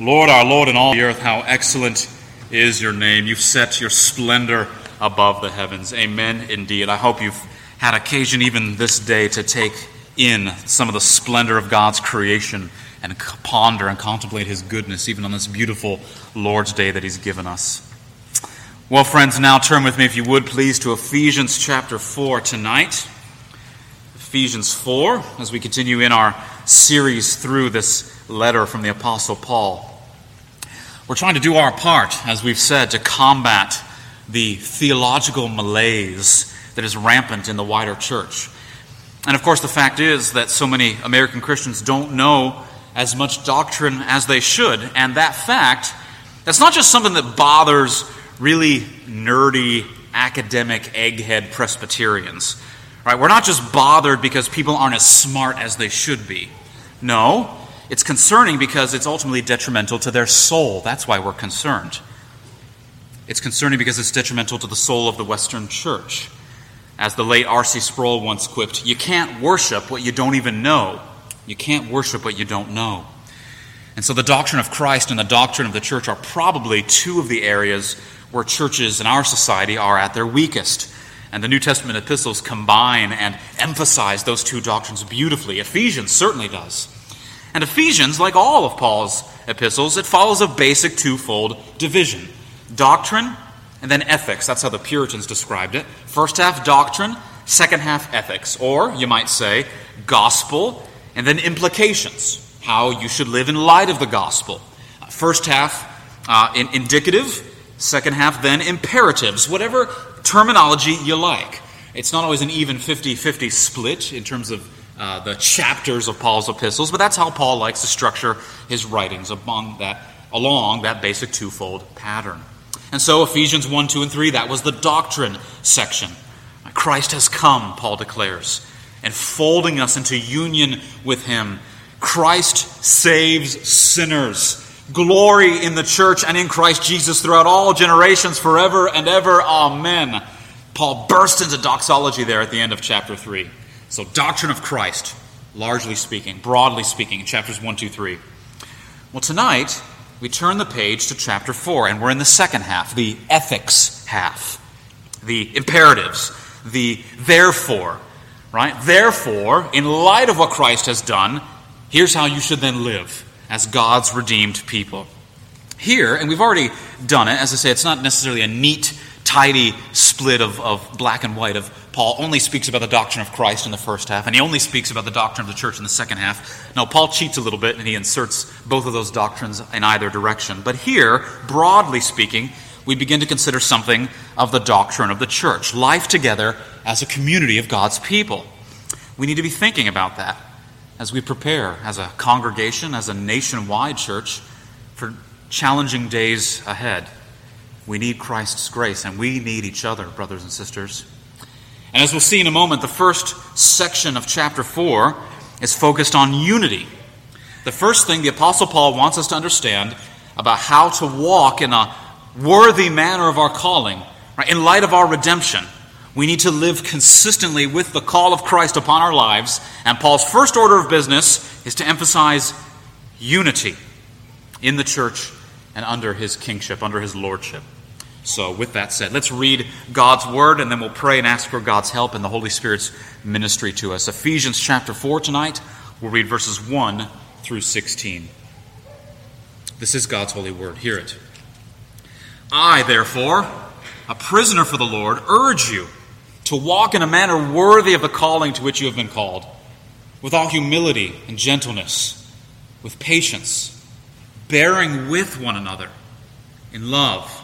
Lord, our Lord, in all the earth, how excellent is your name. You've set your splendor above the heavens. Amen, indeed. I hope you've had occasion even this day to take in some of the splendor of God's creation and ponder and contemplate his goodness, even on this beautiful Lord's Day that he's given us. Well, friends, now turn with me, if you would, please, to Ephesians chapter 4 tonight. Ephesians 4, as we continue in our series through this letter from the Apostle Paul. We're trying to do our part, as we've said, to combat the theological malaise that is rampant in the wider church. And of course, the fact is that so many American Christians don't know as much doctrine as they should. And that fact, that's not just something that bothers really nerdy, academic, egghead Presbyterians. Right? We're not just bothered because people aren't as smart as they should be. No, it's concerning because it's ultimately detrimental to their soul. That's why we're concerned. It's concerning because it's detrimental to the soul of the Western church. As the late R.C. Sproul once quipped, you can't worship what you don't even know. You can't worship what you don't know. And so the doctrine of Christ and the doctrine of the church are probably two of the areas where churches in our society are at their weakest. And the New Testament epistles combine and emphasize those two doctrines beautifully. Ephesians certainly does. And Ephesians, like all of Paul's epistles, it follows a basic twofold division doctrine and then ethics. That's how the Puritans described it. First half doctrine, second half ethics. Or, you might say, gospel and then implications. How you should live in light of the gospel. First half uh, in indicative, second half then imperatives, whatever terminology you like. It's not always an even 50 50 split in terms of uh, the chapters of Paul's epistles, but that's how Paul likes to structure his writings among that, along that basic twofold pattern. And so, Ephesians 1, 2, and 3, that was the doctrine section. Christ has come, Paul declares, enfolding us into union with him. Christ saves sinners. Glory in the church and in Christ Jesus throughout all generations, forever and ever. Amen. Paul burst into doxology there at the end of chapter 3. So, doctrine of Christ, largely speaking, broadly speaking, in chapters 1, 2, 3. Well, tonight, we turn the page to chapter 4, and we're in the second half, the ethics half, the imperatives, the therefore, right? Therefore, in light of what Christ has done, here's how you should then live as God's redeemed people. Here, and we've already done it, as I say, it's not necessarily a neat, tidy split of, of black and white of Paul only speaks about the doctrine of Christ in the first half, and he only speaks about the doctrine of the church in the second half. Now, Paul cheats a little bit, and he inserts both of those doctrines in either direction. But here, broadly speaking, we begin to consider something of the doctrine of the church life together as a community of God's people. We need to be thinking about that as we prepare as a congregation, as a nationwide church, for challenging days ahead. We need Christ's grace, and we need each other, brothers and sisters. And as we'll see in a moment, the first section of chapter 4 is focused on unity. The first thing the Apostle Paul wants us to understand about how to walk in a worthy manner of our calling, right, in light of our redemption, we need to live consistently with the call of Christ upon our lives. And Paul's first order of business is to emphasize unity in the church and under his kingship, under his lordship. So, with that said, let's read God's word and then we'll pray and ask for God's help and the Holy Spirit's ministry to us. Ephesians chapter 4 tonight, we'll read verses 1 through 16. This is God's holy word. Hear it. I, therefore, a prisoner for the Lord, urge you to walk in a manner worthy of the calling to which you have been called, with all humility and gentleness, with patience, bearing with one another in love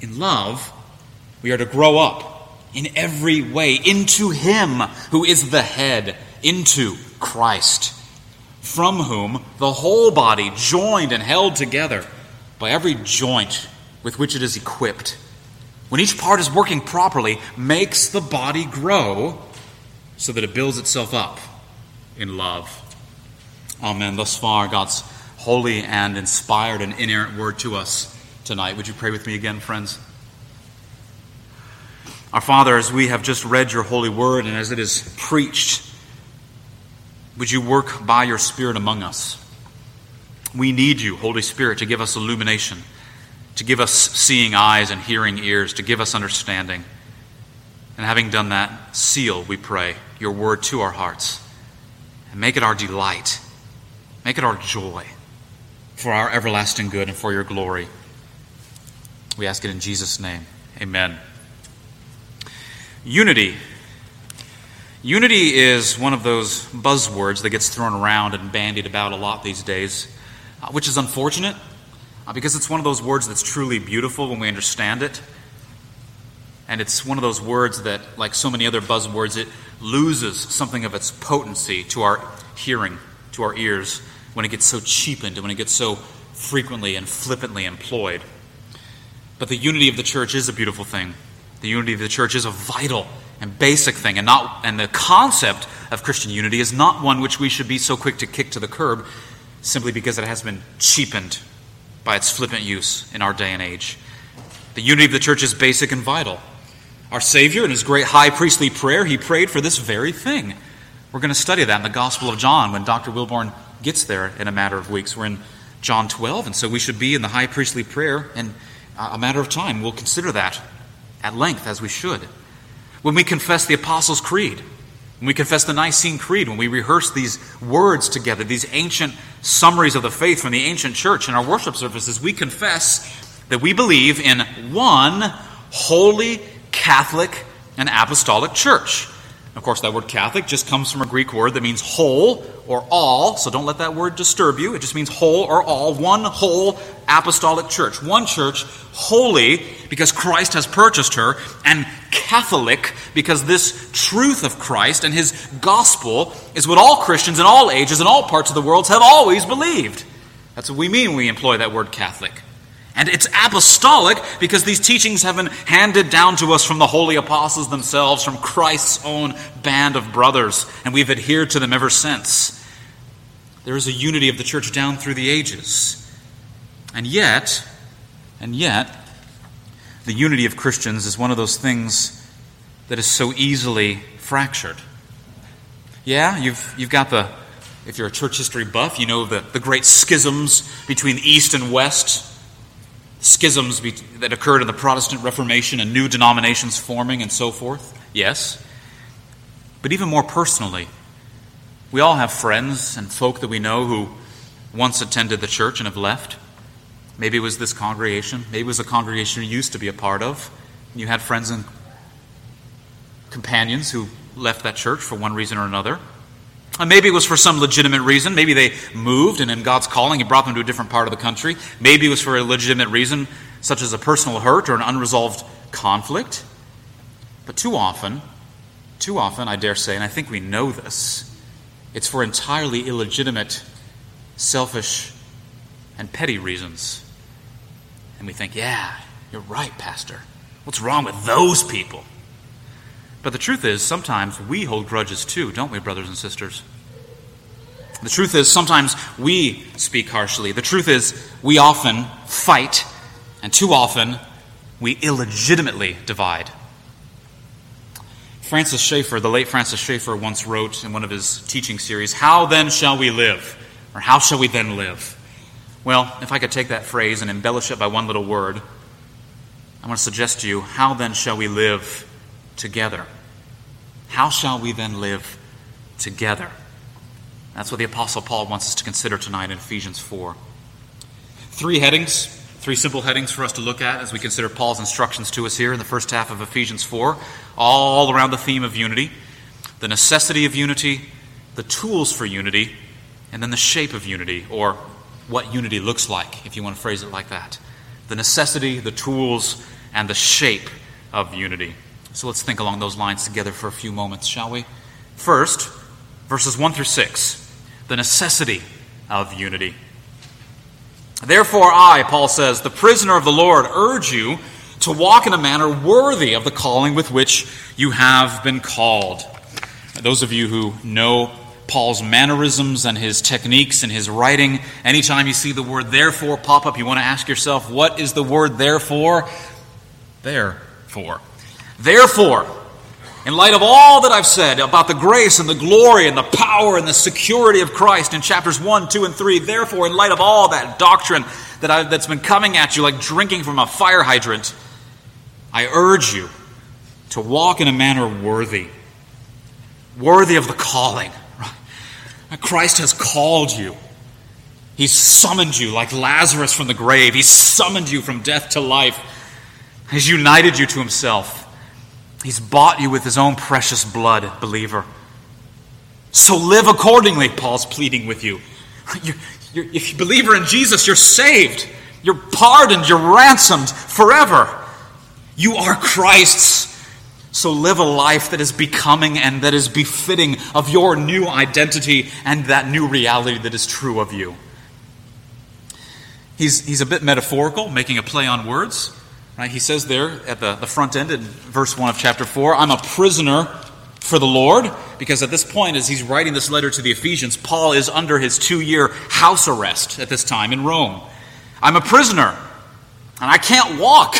in love, we are to grow up in every way into Him who is the head, into Christ, from whom the whole body, joined and held together by every joint with which it is equipped, when each part is working properly, makes the body grow so that it builds itself up in love. Amen. Thus far, God's holy and inspired and inerrant word to us tonight. Would you pray with me again, friends? Our Father, as we have just read your holy word and as it is preached, would you work by your Spirit among us? We need you, Holy Spirit, to give us illumination, to give us seeing eyes and hearing ears, to give us understanding. And having done that, seal, we pray, your word to our hearts and make it our delight, make it our joy for our everlasting good and for your glory. We ask it in Jesus' name. Amen. Unity. Unity is one of those buzzwords that gets thrown around and bandied about a lot these days, uh, which is unfortunate uh, because it's one of those words that's truly beautiful when we understand it. And it's one of those words that, like so many other buzzwords, it loses something of its potency to our hearing, to our ears, when it gets so cheapened and when it gets so frequently and flippantly employed. But the unity of the church is a beautiful thing. The unity of the church is a vital and basic thing, and not and the concept of Christian unity is not one which we should be so quick to kick to the curb simply because it has been cheapened by its flippant use in our day and age. The unity of the church is basic and vital. Our Savior, in his great high priestly prayer, he prayed for this very thing. We're going to study that in the Gospel of John when Dr. Wilborn gets there in a matter of weeks. We're in John 12, and so we should be in the high priestly prayer in a matter of time. We'll consider that at length as we should. When we confess the Apostles' Creed, when we confess the Nicene Creed, when we rehearse these words together, these ancient summaries of the faith from the ancient church in our worship services, we confess that we believe in one holy, Catholic, and apostolic church. Of course, that word Catholic just comes from a Greek word that means whole or all, so don't let that word disturb you. It just means whole or all. One whole apostolic church. One church, holy because Christ has purchased her, and Catholic because this truth of Christ and his gospel is what all Christians in all ages and all parts of the world have always believed. That's what we mean when we employ that word Catholic. And it's apostolic because these teachings have been handed down to us from the holy apostles themselves, from Christ's own band of brothers, and we've adhered to them ever since. There is a unity of the church down through the ages. And yet, and yet, the unity of Christians is one of those things that is so easily fractured. Yeah, you've, you've got the, if you're a church history buff, you know the, the great schisms between East and West schisms be- that occurred in the Protestant Reformation and new denominations forming and so forth? Yes. But even more personally, we all have friends and folk that we know who once attended the church and have left. Maybe it was this congregation. Maybe it was a congregation you used to be a part of. And you had friends and companions who left that church for one reason or another. And maybe it was for some legitimate reason. Maybe they moved, and in God's calling, He brought them to a different part of the country. Maybe it was for a legitimate reason, such as a personal hurt or an unresolved conflict. But too often, too often, I dare say, and I think we know this, it's for entirely illegitimate, selfish, and petty reasons. And we think, yeah, you're right, Pastor. What's wrong with those people? But the truth is, sometimes we hold grudges too, don't we, brothers and sisters? The truth is, sometimes we speak harshly. The truth is, we often fight, and too often, we illegitimately divide. Francis Schaeffer, the late Francis Schaeffer, once wrote in one of his teaching series, How then shall we live? Or how shall we then live? Well, if I could take that phrase and embellish it by one little word, I want to suggest to you, how then shall we live together? How shall we then live together? That's what the Apostle Paul wants us to consider tonight in Ephesians 4. Three headings, three simple headings for us to look at as we consider Paul's instructions to us here in the first half of Ephesians 4, all around the theme of unity, the necessity of unity, the tools for unity, and then the shape of unity, or what unity looks like, if you want to phrase it like that. The necessity, the tools, and the shape of unity. So let's think along those lines together for a few moments, shall we? First, verses 1 through 6, the necessity of unity. Therefore, I, Paul says, the prisoner of the Lord, urge you to walk in a manner worthy of the calling with which you have been called. Those of you who know Paul's mannerisms and his techniques and his writing, anytime you see the word therefore pop up, you want to ask yourself, what is the word therefore? Therefore. Therefore, in light of all that I've said about the grace and the glory and the power and the security of Christ in chapters 1, 2, and 3, therefore, in light of all that doctrine that I, that's been coming at you like drinking from a fire hydrant, I urge you to walk in a manner worthy, worthy of the calling. Christ has called you. He's summoned you like Lazarus from the grave. He's summoned you from death to life. He's united you to himself. He's bought you with his own precious blood, believer. So live accordingly, Paul's pleading with you. You're, you're, if you believer in Jesus, you're saved. You're pardoned. You're ransomed forever. You are Christ's. So live a life that is becoming and that is befitting of your new identity and that new reality that is true of you. He's, he's a bit metaphorical, making a play on words. Right? He says there at the, the front end in verse 1 of chapter 4, I'm a prisoner for the Lord, because at this point, as he's writing this letter to the Ephesians, Paul is under his two year house arrest at this time in Rome. I'm a prisoner, and I can't walk.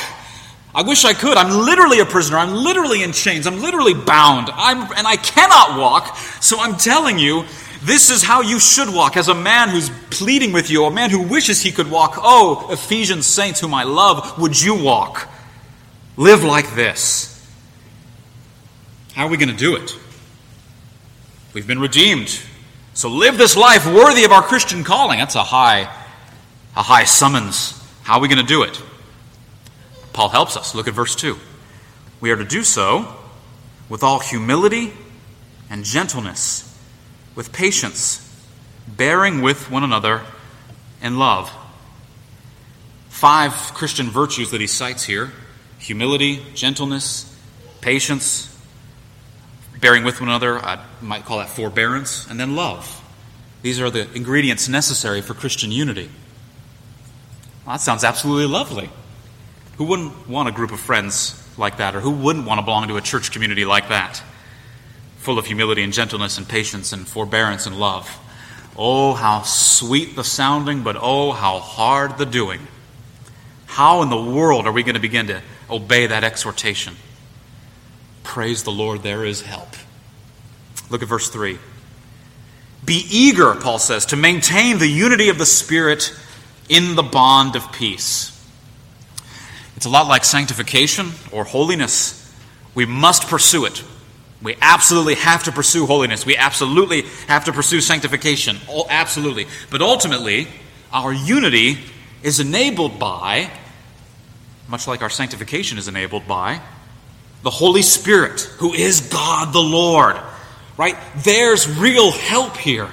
I wish I could. I'm literally a prisoner. I'm literally in chains. I'm literally bound. I'm, and I cannot walk. So I'm telling you, this is how you should walk as a man who's pleading with you, a man who wishes he could walk. Oh, Ephesian saints whom I love, would you walk? Live like this. How are we going to do it? We've been redeemed. So live this life worthy of our Christian calling. That's a high, a high summons. How are we going to do it? Paul helps us. Look at verse 2. We are to do so with all humility and gentleness with patience, bearing with one another in love. Five Christian virtues that he cites here humility, gentleness, patience, bearing with one another. I might call that forbearance, and then love. These are the ingredients necessary for Christian unity. Well, that sounds absolutely lovely. Who wouldn't want a group of friends like that, or who wouldn't want to belong to a church community like that? Full of humility and gentleness and patience and forbearance and love. Oh, how sweet the sounding, but oh, how hard the doing. How in the world are we going to begin to obey that exhortation? Praise the Lord, there is help. Look at verse 3. Be eager, Paul says, to maintain the unity of the Spirit in the bond of peace. It's a lot like sanctification or holiness. We must pursue it. We absolutely have to pursue holiness. We absolutely have to pursue sanctification. Oh, absolutely. But ultimately, our unity is enabled by, much like our sanctification is enabled by, the Holy Spirit, who is God the Lord. Right? There's real help here.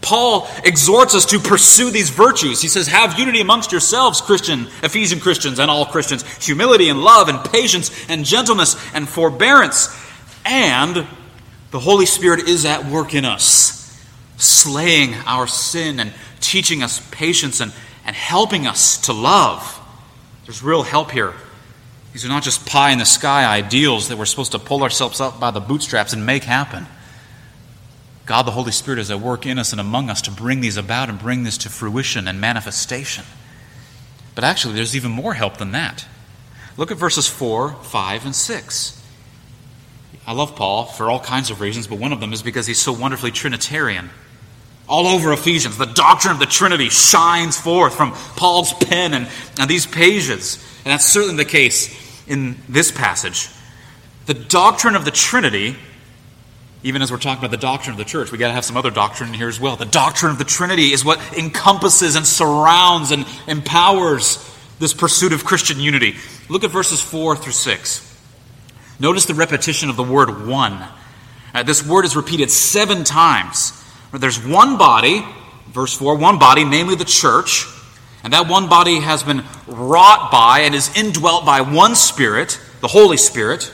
Paul exhorts us to pursue these virtues. He says, Have unity amongst yourselves, Christian, Ephesian Christians, and all Christians, humility and love and patience and gentleness and forbearance and the Holy Spirit is at work in us, slaying our sin and teaching us patience and, and helping us to love. There's real help here. These are not just pie in the sky ideals that we're supposed to pull ourselves up by the bootstraps and make happen. God the Holy Spirit is at work in us and among us to bring these about and bring this to fruition and manifestation. But actually, there's even more help than that. Look at verses 4, 5, and 6. I love Paul for all kinds of reasons, but one of them is because he's so wonderfully Trinitarian. All over Ephesians, the doctrine of the Trinity shines forth from Paul's pen and, and these pages. And that's certainly the case in this passage. The doctrine of the Trinity even as we're talking about the doctrine of the church, we got to have some other doctrine here as well. The doctrine of the Trinity is what encompasses and surrounds and empowers this pursuit of Christian unity. Look at verses 4 through 6. Notice the repetition of the word one. Uh, this word is repeated seven times. There's one body, verse 4, one body, namely the church, and that one body has been wrought by and is indwelt by one Spirit, the Holy Spirit.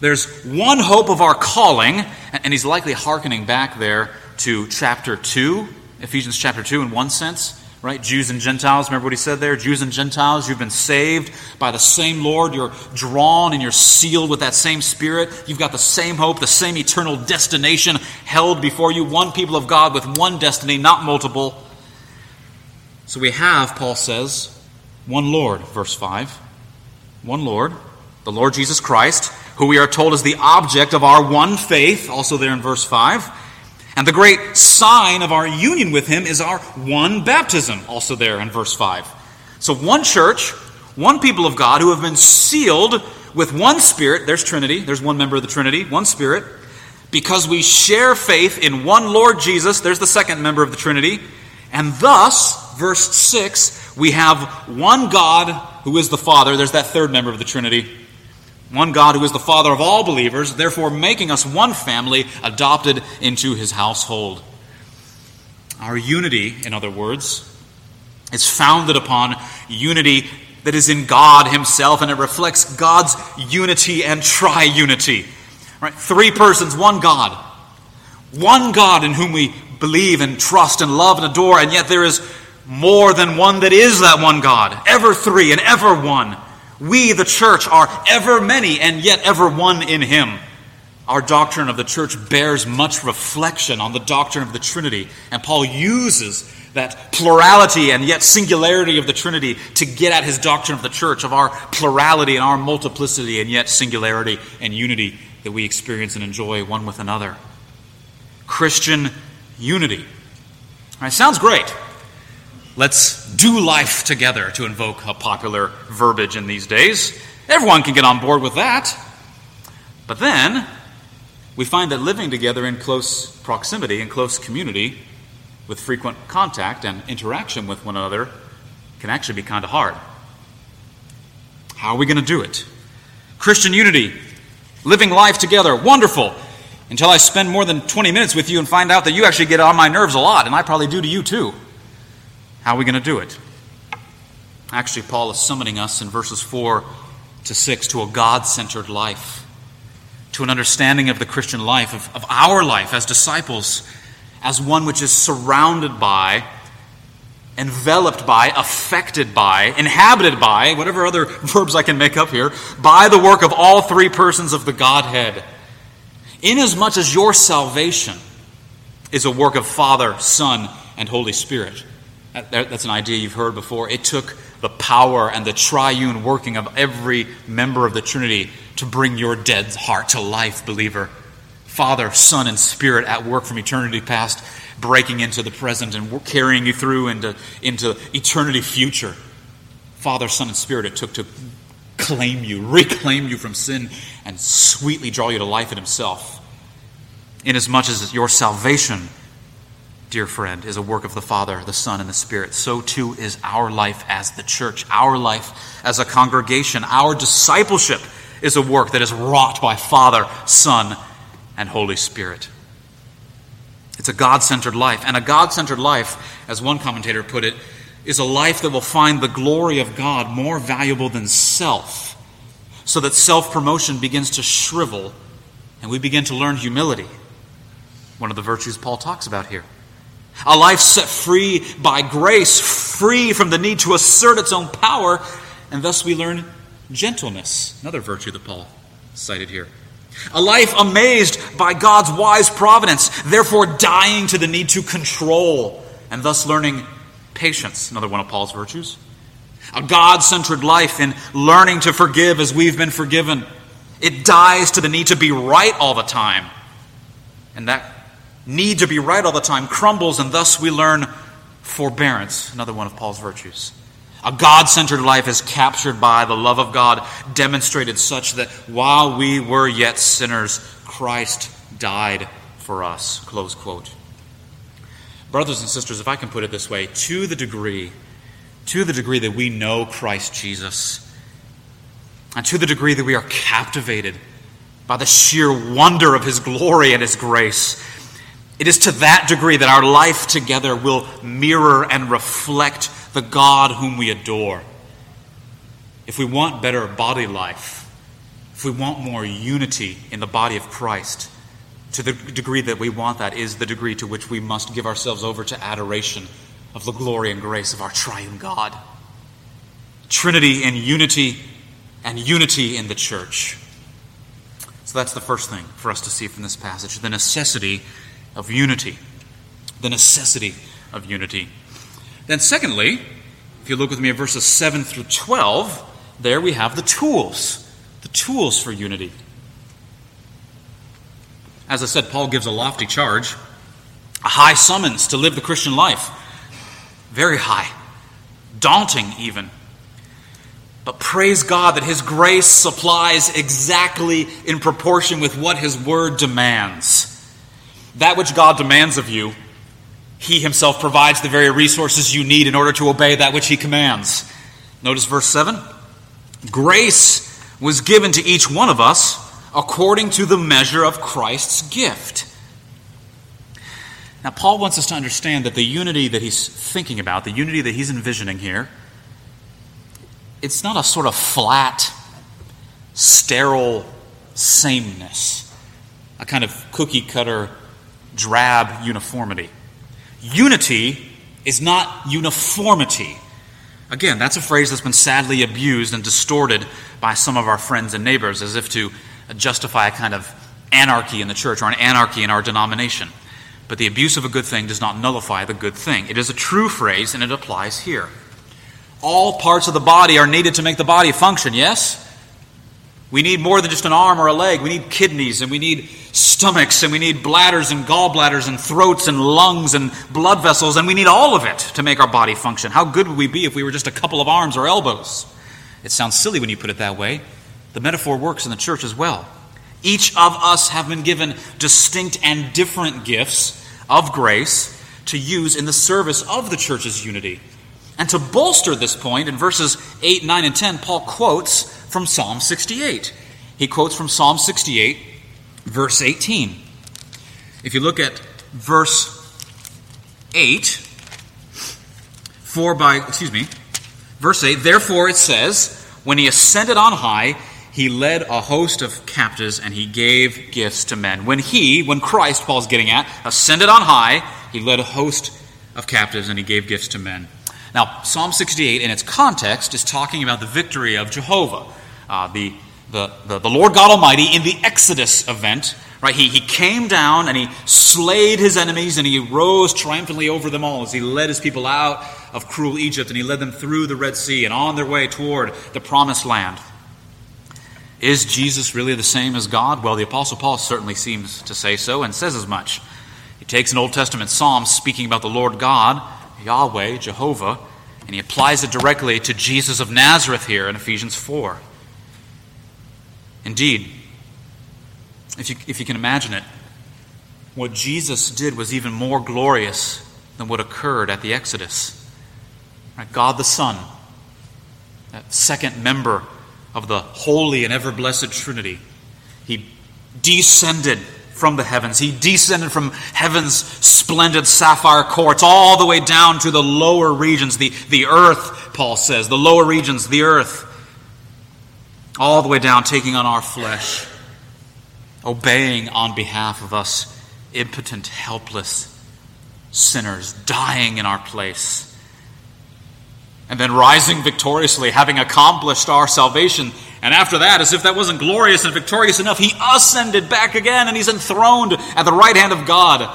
There's one hope of our calling, and he's likely hearkening back there to chapter 2, Ephesians chapter 2, in one sense, right? Jews and Gentiles, remember what he said there? Jews and Gentiles, you've been saved by the same Lord. You're drawn and you're sealed with that same Spirit. You've got the same hope, the same eternal destination held before you. One people of God with one destiny, not multiple. So we have, Paul says, one Lord, verse 5. One Lord, the Lord Jesus Christ who we are told is the object of our one faith, also there in verse 5. And the great sign of our union with him is our one baptism, also there in verse 5. So, one church, one people of God who have been sealed with one Spirit. There's Trinity, there's one member of the Trinity, one Spirit. Because we share faith in one Lord Jesus, there's the second member of the Trinity. And thus, verse 6, we have one God who is the Father. There's that third member of the Trinity one God who is the Father of all believers, therefore making us one family adopted into his household. Our unity, in other words, is founded upon unity that is in God himself, and it reflects God's unity and triunity. Right? Three persons, one God. One God in whom we believe and trust and love and adore, and yet there is more than one that is that one God. Ever three and ever one. We, the church, are ever many and yet ever one in Him. Our doctrine of the church bears much reflection on the doctrine of the Trinity, and Paul uses that plurality and yet singularity of the Trinity to get at his doctrine of the church, of our plurality and our multiplicity and yet singularity and unity that we experience and enjoy one with another. Christian unity. All right, sounds great. Let's do life together, to invoke a popular verbiage in these days. Everyone can get on board with that. But then, we find that living together in close proximity, in close community, with frequent contact and interaction with one another, can actually be kind of hard. How are we going to do it? Christian unity, living life together, wonderful. Until I spend more than 20 minutes with you and find out that you actually get on my nerves a lot, and I probably do to you too. How are we going to do it? Actually, Paul is summoning us in verses 4 to 6 to a God centered life, to an understanding of the Christian life, of, of our life as disciples, as one which is surrounded by, enveloped by, affected by, inhabited by, whatever other verbs I can make up here, by the work of all three persons of the Godhead. Inasmuch as your salvation is a work of Father, Son, and Holy Spirit. That's an idea you've heard before. It took the power and the triune working of every member of the Trinity to bring your dead heart to life, believer. Father, Son, and Spirit at work from eternity past, breaking into the present and carrying you through into, into eternity future. Father, Son, and Spirit, it took to claim you, reclaim you from sin, and sweetly draw you to life in Himself. Inasmuch as your salvation dear friend, is a work of the Father, the Son, and the Spirit. So too is our life as the church, our life as a congregation. Our discipleship is a work that is wrought by Father, Son, and Holy Spirit. It's a God centered life. And a God centered life, as one commentator put it, is a life that will find the glory of God more valuable than self, so that self promotion begins to shrivel and we begin to learn humility. One of the virtues Paul talks about here. A life set free by grace, free from the need to assert its own power, and thus we learn gentleness, another virtue that Paul cited here. A life amazed by God's wise providence, therefore dying to the need to control and thus learning patience, another one of Paul's virtues. A God centered life in learning to forgive as we've been forgiven. It dies to the need to be right all the time. And that need to be right all the time crumbles, and thus we learn forbearance, another one of Paul's virtues. A God centered life is captured by the love of God, demonstrated such that while we were yet sinners, Christ died for us. Close quote. Brothers and sisters, if I can put it this way, to the degree, to the degree that we know Christ Jesus, and to the degree that we are captivated by the sheer wonder of his glory and his grace, it is to that degree that our life together will mirror and reflect the God whom we adore. If we want better body life, if we want more unity in the body of Christ, to the degree that we want that is the degree to which we must give ourselves over to adoration of the glory and grace of our triune God. Trinity in unity and unity in the church. So that's the first thing for us to see from this passage the necessity of unity. The necessity of unity. Then, secondly, if you look with me at verses 7 through 12, there we have the tools. The tools for unity. As I said, Paul gives a lofty charge, a high summons to live the Christian life. Very high, daunting even. But praise God that His grace supplies exactly in proportion with what His word demands. That which God demands of you he himself provides the very resources you need in order to obey that which he commands. Notice verse 7 Grace was given to each one of us according to the measure of Christ's gift. Now, Paul wants us to understand that the unity that he's thinking about, the unity that he's envisioning here, it's not a sort of flat, sterile sameness, a kind of cookie cutter, drab uniformity. Unity is not uniformity. Again, that's a phrase that's been sadly abused and distorted by some of our friends and neighbors as if to justify a kind of anarchy in the church or an anarchy in our denomination. But the abuse of a good thing does not nullify the good thing. It is a true phrase and it applies here. All parts of the body are needed to make the body function, yes? We need more than just an arm or a leg. We need kidneys and we need stomachs and we need bladders and gallbladders and throats and lungs and blood vessels and we need all of it to make our body function. How good would we be if we were just a couple of arms or elbows? It sounds silly when you put it that way. The metaphor works in the church as well. Each of us have been given distinct and different gifts of grace to use in the service of the church's unity. And to bolster this point, in verses 8, 9, and 10, Paul quotes from Psalm 68. He quotes from Psalm 68, verse 18. If you look at verse 8, for by, excuse me, verse 8, therefore it says, when he ascended on high, he led a host of captives and he gave gifts to men. When he, when Christ, Paul's getting at, ascended on high, he led a host of captives and he gave gifts to men. Now, Psalm 68 in its context is talking about the victory of Jehovah uh, the, the, the, the Lord God Almighty in the Exodus event. Right? He, he came down and he slayed his enemies and he rose triumphantly over them all as he led his people out of cruel Egypt and he led them through the Red Sea and on their way toward the promised land. Is Jesus really the same as God? Well, the Apostle Paul certainly seems to say so and says as much. He takes an Old Testament psalm speaking about the Lord God, Yahweh, Jehovah, and he applies it directly to Jesus of Nazareth here in Ephesians 4. Indeed, if you, if you can imagine it, what Jesus did was even more glorious than what occurred at the Exodus. God the Son, that second member of the holy and ever blessed Trinity, he descended from the heavens. He descended from heaven's splendid sapphire courts all the way down to the lower regions, the, the earth, Paul says, the lower regions, the earth all the way down, taking on our flesh, obeying on behalf of us, impotent, helpless sinners, dying in our place. And then rising victoriously, having accomplished our salvation, And after that, as if that wasn't glorious and victorious enough, he ascended back again and he's enthroned at the right hand of God.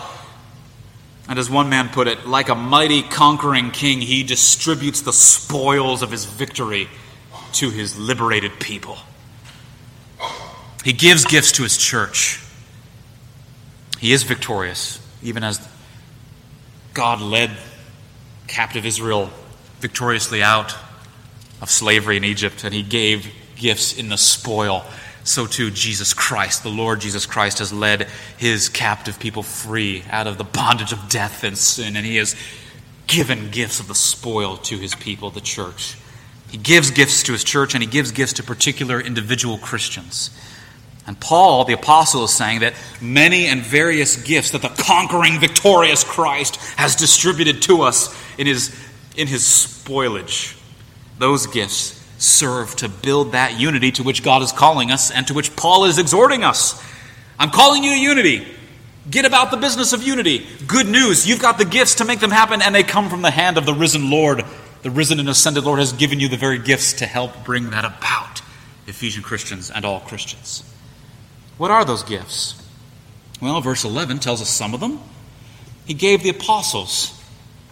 And as one man put it, like a mighty conquering king, he distributes the spoils of his victory to his liberated people. He gives gifts to his church. He is victorious, even as God led captive Israel victoriously out of slavery in Egypt, and he gave gifts in the spoil. So too, Jesus Christ, the Lord Jesus Christ, has led his captive people free out of the bondage of death and sin, and he has given gifts of the spoil to his people, the church. He gives gifts to his church, and he gives gifts to particular individual Christians. And Paul, the apostle, is saying that many and various gifts that the conquering, victorious Christ has distributed to us in his, in his spoilage, those gifts serve to build that unity to which God is calling us and to which Paul is exhorting us. I'm calling you to unity. Get about the business of unity. Good news, you've got the gifts to make them happen, and they come from the hand of the risen Lord. The risen and ascended Lord has given you the very gifts to help bring that about, Ephesian Christians and all Christians. What are those gifts? Well, verse 11 tells us some of them. He gave the apostles,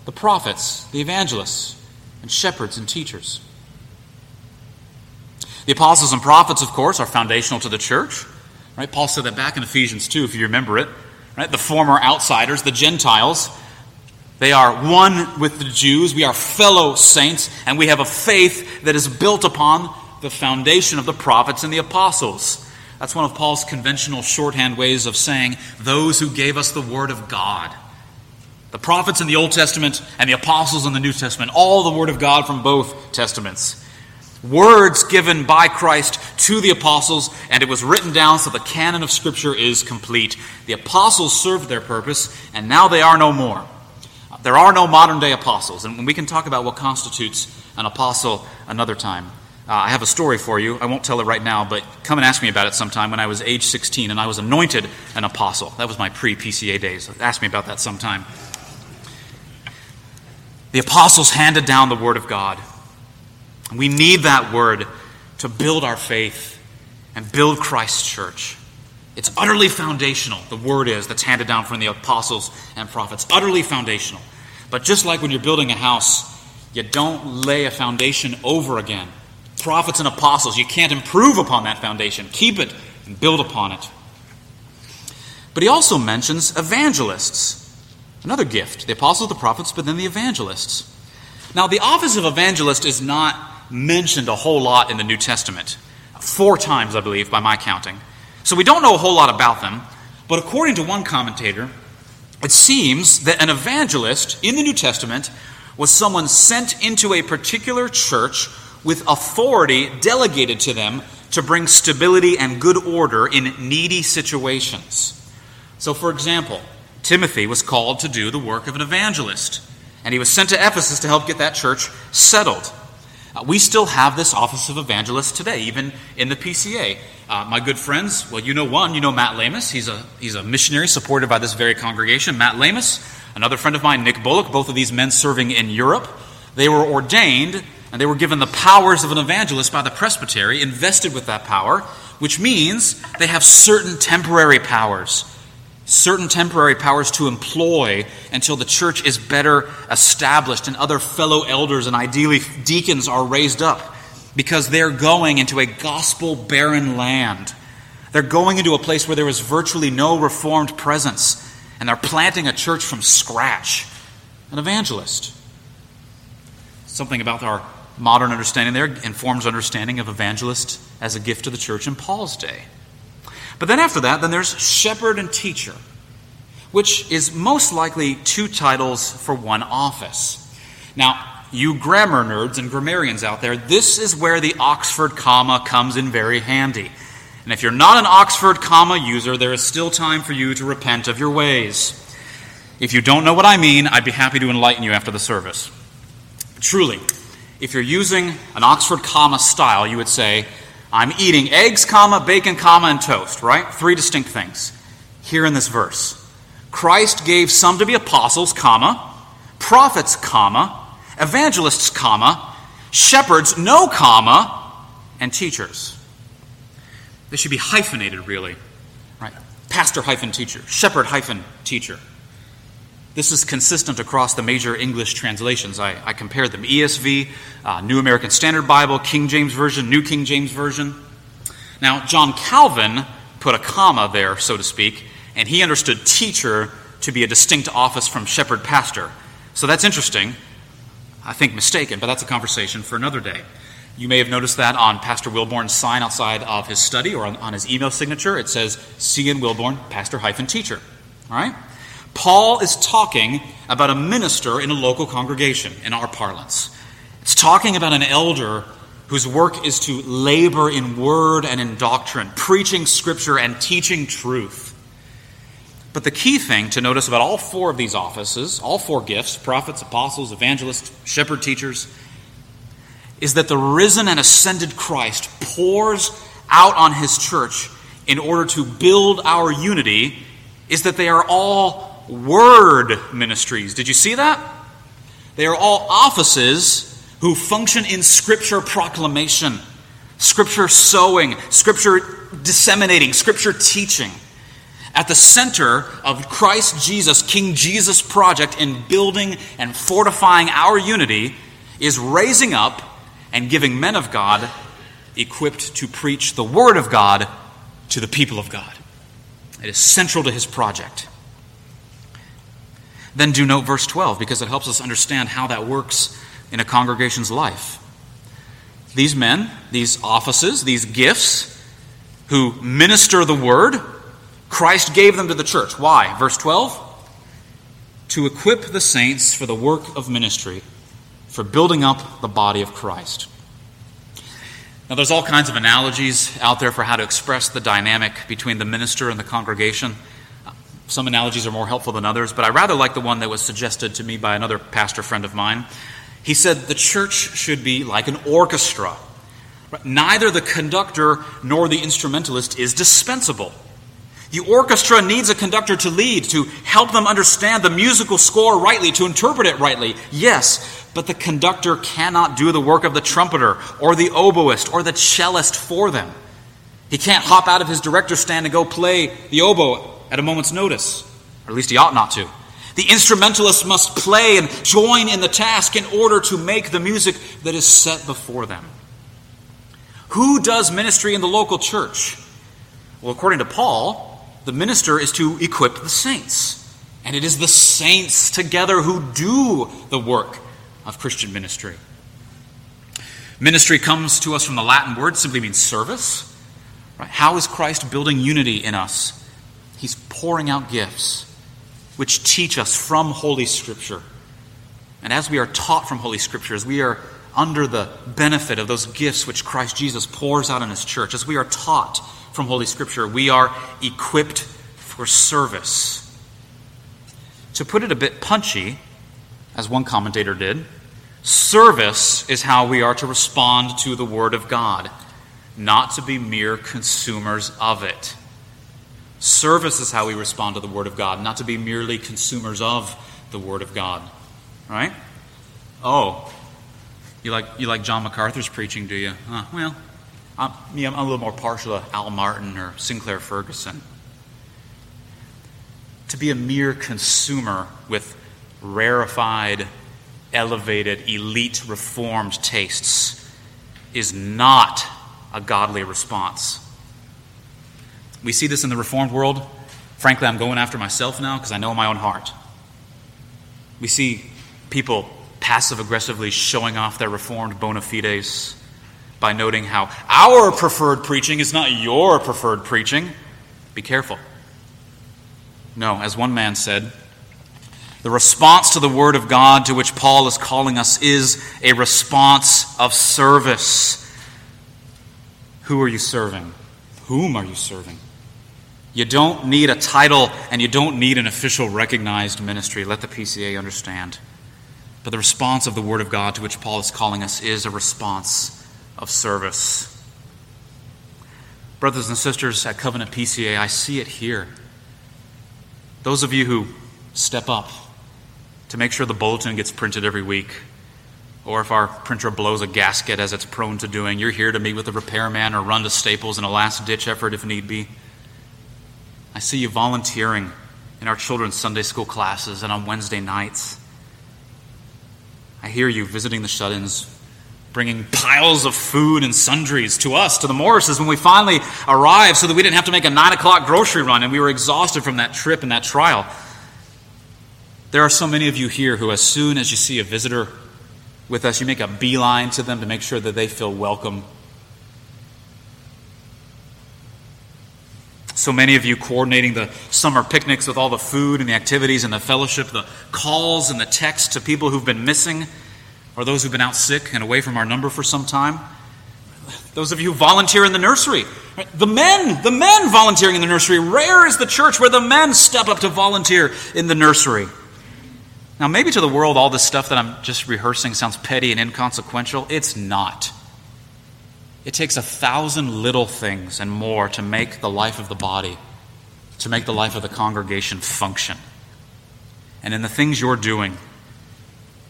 the prophets, the evangelists, and shepherds and teachers. The apostles and prophets, of course, are foundational to the church. Right? Paul said that back in Ephesians 2, if you remember it. Right? The former outsiders, the Gentiles, they are one with the Jews. We are fellow saints, and we have a faith that is built upon the foundation of the prophets and the apostles. That's one of Paul's conventional shorthand ways of saying those who gave us the Word of God. The prophets in the Old Testament and the apostles in the New Testament, all the Word of God from both Testaments. Words given by Christ to the apostles, and it was written down so the canon of Scripture is complete. The apostles served their purpose, and now they are no more. There are no modern day apostles, and we can talk about what constitutes an apostle another time. Uh, I have a story for you. I won't tell it right now, but come and ask me about it sometime when I was age 16 and I was anointed an apostle. That was my pre PCA days. Ask me about that sometime. The apostles handed down the Word of God. We need that Word to build our faith and build Christ's church. It's utterly foundational, the Word is, that's handed down from the apostles and prophets. Utterly foundational. But just like when you're building a house, you don't lay a foundation over again prophets and apostles. You can't improve upon that foundation. Keep it and build upon it. But he also mentions evangelists. Another gift. The apostles, the prophets, but then the evangelists. Now, the office of evangelist is not mentioned a whole lot in the New Testament. Four times, I believe, by my counting. So we don't know a whole lot about them. But according to one commentator, it seems that an evangelist in the New Testament was someone sent into a particular church with authority delegated to them to bring stability and good order in needy situations. So, for example, Timothy was called to do the work of an evangelist, and he was sent to Ephesus to help get that church settled. Uh, we still have this office of evangelist today, even in the PCA. Uh, my good friends, well, you know one, you know Matt Lamus. He's a, he's a missionary supported by this very congregation. Matt Lamus, another friend of mine, Nick Bullock, both of these men serving in Europe. They were ordained and they were given the powers of an evangelist by the presbytery, invested with that power, which means they have certain temporary powers, certain temporary powers to employ until the church is better established and other fellow elders and ideally deacons are raised up because they're going into a gospel barren land. They're going into a place where there is virtually no reformed presence, and they're planting a church from scratch. An evangelist. Something about our modern understanding there informs understanding of evangelist as a gift to the church in Paul's day. But then after that, then there's shepherd and teacher, which is most likely two titles for one office. Now, you grammar nerds and grammarians out there, this is where the Oxford comma comes in very handy. And if you're not an Oxford comma user, there is still time for you to repent of your ways. If you don't know what I mean, I'd be happy to enlighten you after the service. Truly, if you're using an Oxford comma style, you would say, I'm eating eggs, comma, bacon, comma, and toast, right? Three distinct things. Here in this verse. Christ gave some to be apostles, comma, prophets, comma, evangelists, comma, shepherds, no comma, and teachers. They should be hyphenated, really. Right? Pastor hyphen teacher, shepherd hyphen teacher. This is consistent across the major English translations. I, I compared them ESV, uh, New American Standard Bible, King James Version, New King James Version. Now, John Calvin put a comma there, so to speak, and he understood teacher to be a distinct office from shepherd pastor. So that's interesting. I think mistaken, but that's a conversation for another day. You may have noticed that on Pastor Wilborn's sign outside of his study or on, on his email signature. It says, C.N. Wilborn, pastor hyphen teacher. All right? Paul is talking about a minister in a local congregation, in our parlance. It's talking about an elder whose work is to labor in word and in doctrine, preaching scripture and teaching truth. But the key thing to notice about all four of these offices, all four gifts prophets, apostles, evangelists, shepherd teachers is that the risen and ascended Christ pours out on his church in order to build our unity, is that they are all word ministries. Did you see that? They are all offices who function in scripture proclamation, scripture sowing, scripture disseminating, scripture teaching. At the center of Christ Jesus, King Jesus' project in building and fortifying our unity is raising up and giving men of God equipped to preach the Word of God to the people of God. It is central to his project. Then do note verse 12 because it helps us understand how that works in a congregation's life. These men, these offices, these gifts who minister the Word, Christ gave them to the church. Why? Verse 12 to equip the saints for the work of ministry for building up the body of Christ. Now, there's all kinds of analogies out there for how to express the dynamic between the minister and the congregation. Some analogies are more helpful than others, but I rather like the one that was suggested to me by another pastor friend of mine. He said the church should be like an orchestra. Neither the conductor nor the instrumentalist is dispensable. The orchestra needs a conductor to lead, to help them understand the musical score rightly, to interpret it rightly. Yes, but the conductor cannot do the work of the trumpeter or the oboist or the cellist for them. He can't hop out of his director's stand and go play the oboe at a moment's notice, or at least he ought not to. The instrumentalist must play and join in the task in order to make the music that is set before them. Who does ministry in the local church? Well, according to Paul, the minister is to equip the saints. And it is the saints together who do the work of Christian ministry. Ministry comes to us from the Latin word, simply means service. Right? How is Christ building unity in us? He's pouring out gifts which teach us from Holy Scripture. And as we are taught from Holy Scripture, as we are under the benefit of those gifts which Christ Jesus pours out in His church, as we are taught from Holy Scripture, we are equipped for service. To put it a bit punchy, as one commentator did, Service is how we are to respond to the Word of God, not to be mere consumers of it. Service is how we respond to the Word of God, not to be merely consumers of the Word of God. Right? Oh, you like, you like John MacArthur's preaching, do you? Well, I'm, me, I'm a little more partial to Al Martin or Sinclair Ferguson. To be a mere consumer with rarefied elevated, elite, reformed tastes is not a godly response. We see this in the reformed world. Frankly, I'm going after myself now because I know my own heart. We see people passive aggressively showing off their reformed bona fides by noting how our preferred preaching is not your preferred preaching. Be careful. No, as one man said, the response to the Word of God to which Paul is calling us is a response of service. Who are you serving? Whom are you serving? You don't need a title and you don't need an official recognized ministry. Let the PCA understand. But the response of the Word of God to which Paul is calling us is a response of service. Brothers and sisters at Covenant PCA, I see it here. Those of you who step up, to make sure the bulletin gets printed every week. or if our printer blows a gasket as it's prone to doing, you're here to meet with a repairman or run to Staples in a last ditch effort if need be. I see you volunteering in our children's Sunday school classes and on Wednesday nights. I hear you visiting the shut ins, bringing piles of food and sundries to us, to the Morrises, when we finally arrived so that we didn't have to make a 9 o'clock grocery run and we were exhausted from that trip and that trial. There are so many of you here who, as soon as you see a visitor with us, you make a beeline to them to make sure that they feel welcome. So many of you coordinating the summer picnics with all the food and the activities and the fellowship, the calls and the texts to people who've been missing or those who've been out sick and away from our number for some time. Those of you who volunteer in the nursery. The men, the men volunteering in the nursery. Rare is the church where the men step up to volunteer in the nursery. Now, maybe to the world, all this stuff that I'm just rehearsing sounds petty and inconsequential. It's not. It takes a thousand little things and more to make the life of the body, to make the life of the congregation function. And in the things you're doing,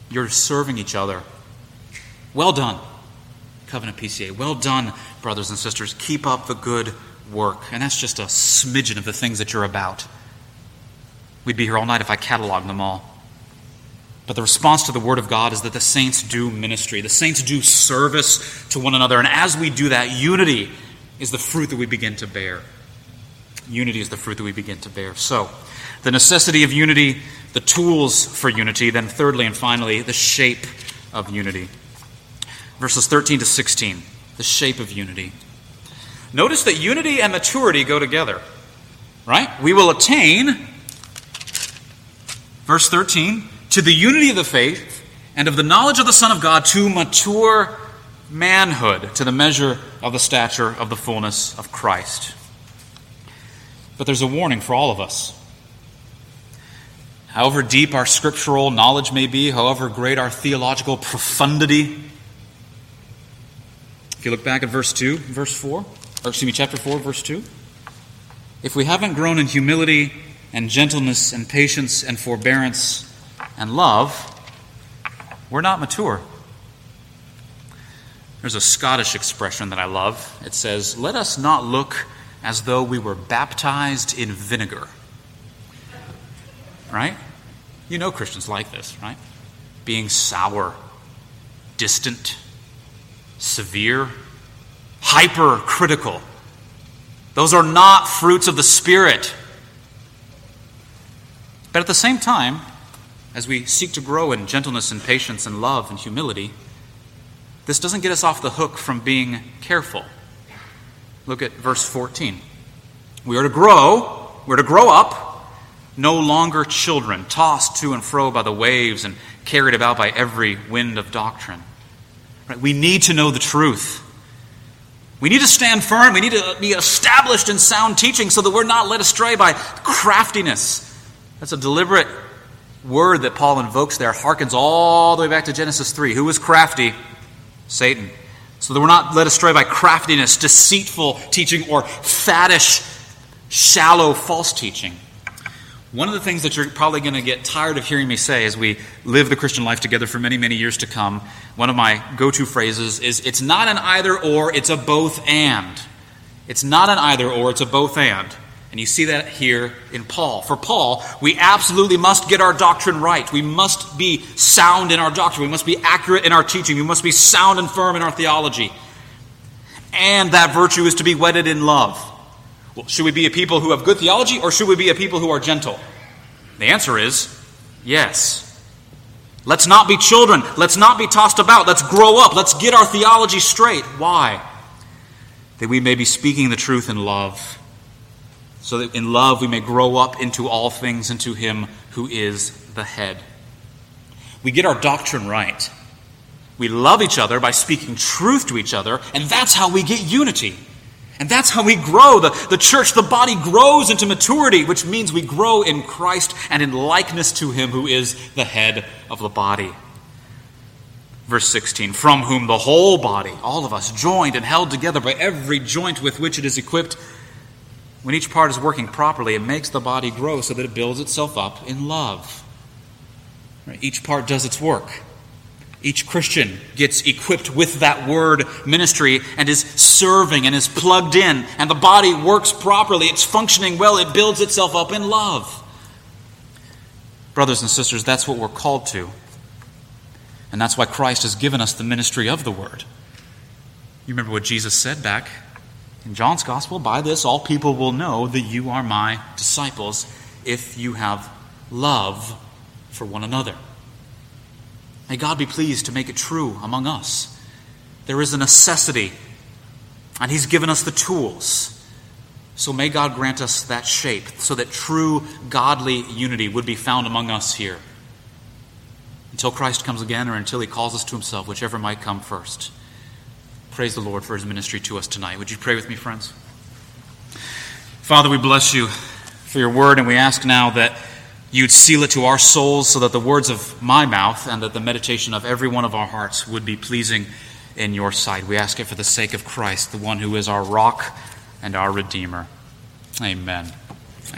you're serving each other. Well done, Covenant PCA. Well done, brothers and sisters. Keep up the good work. And that's just a smidgen of the things that you're about. We'd be here all night if I cataloged them all. But the response to the Word of God is that the saints do ministry. The saints do service to one another. And as we do that, unity is the fruit that we begin to bear. Unity is the fruit that we begin to bear. So, the necessity of unity, the tools for unity, then, thirdly and finally, the shape of unity. Verses 13 to 16, the shape of unity. Notice that unity and maturity go together, right? We will attain, verse 13, to the unity of the faith and of the knowledge of the Son of God to mature manhood, to the measure of the stature of the fullness of Christ. But there's a warning for all of us. However deep our scriptural knowledge may be, however great our theological profundity, if you look back at verse 2, verse 4, or excuse me, chapter 4, verse 2, if we haven't grown in humility and gentleness and patience and forbearance, and love, we're not mature. There's a Scottish expression that I love. It says, Let us not look as though we were baptized in vinegar. Right? You know Christians like this, right? Being sour, distant, severe, hypercritical. Those are not fruits of the Spirit. But at the same time, as we seek to grow in gentleness and patience and love and humility, this doesn't get us off the hook from being careful. Look at verse 14. We are to grow, we're to grow up, no longer children, tossed to and fro by the waves and carried about by every wind of doctrine. Right? We need to know the truth. We need to stand firm. We need to be established in sound teaching so that we're not led astray by craftiness. That's a deliberate word that Paul invokes there harkens all the way back to Genesis 3. Who was crafty? Satan. So that we're not led astray by craftiness, deceitful teaching, or faddish, shallow, false teaching. One of the things that you're probably going to get tired of hearing me say as we live the Christian life together for many, many years to come, one of my go to phrases is it's not an either or, it's a both and. It's not an either or, it's a both and. And you see that here in Paul. For Paul, we absolutely must get our doctrine right. We must be sound in our doctrine. We must be accurate in our teaching. We must be sound and firm in our theology. And that virtue is to be wedded in love. Well, should we be a people who have good theology or should we be a people who are gentle? The answer is yes. Let's not be children. Let's not be tossed about. Let's grow up. Let's get our theology straight. Why? That we may be speaking the truth in love so that in love we may grow up into all things into Him who is the head. We get our doctrine right. We love each other by speaking truth to each other, and that's how we get unity. And that's how we grow. The, the church, the body grows into maturity, which means we grow in Christ and in likeness to Him who is the head of the body. Verse 16, from whom the whole body, all of us, joined and held together by every joint with which it is equipped, when each part is working properly, it makes the body grow so that it builds itself up in love. Each part does its work. Each Christian gets equipped with that word ministry and is serving and is plugged in, and the body works properly. It's functioning well. It builds itself up in love. Brothers and sisters, that's what we're called to. And that's why Christ has given us the ministry of the word. You remember what Jesus said back in John's Gospel? By this, all people will know that you are my disciples if you have love for one another. May God be pleased to make it true among us. There is a necessity, and He's given us the tools. So may God grant us that shape so that true godly unity would be found among us here until Christ comes again or until He calls us to Himself, whichever might come first. Praise the Lord for His ministry to us tonight. Would you pray with me, friends? Father, we bless you for your word, and we ask now that you'd seal it to our souls so that the words of my mouth and that the meditation of every one of our hearts would be pleasing in your sight. We ask it for the sake of Christ, the one who is our rock and our Redeemer. Amen.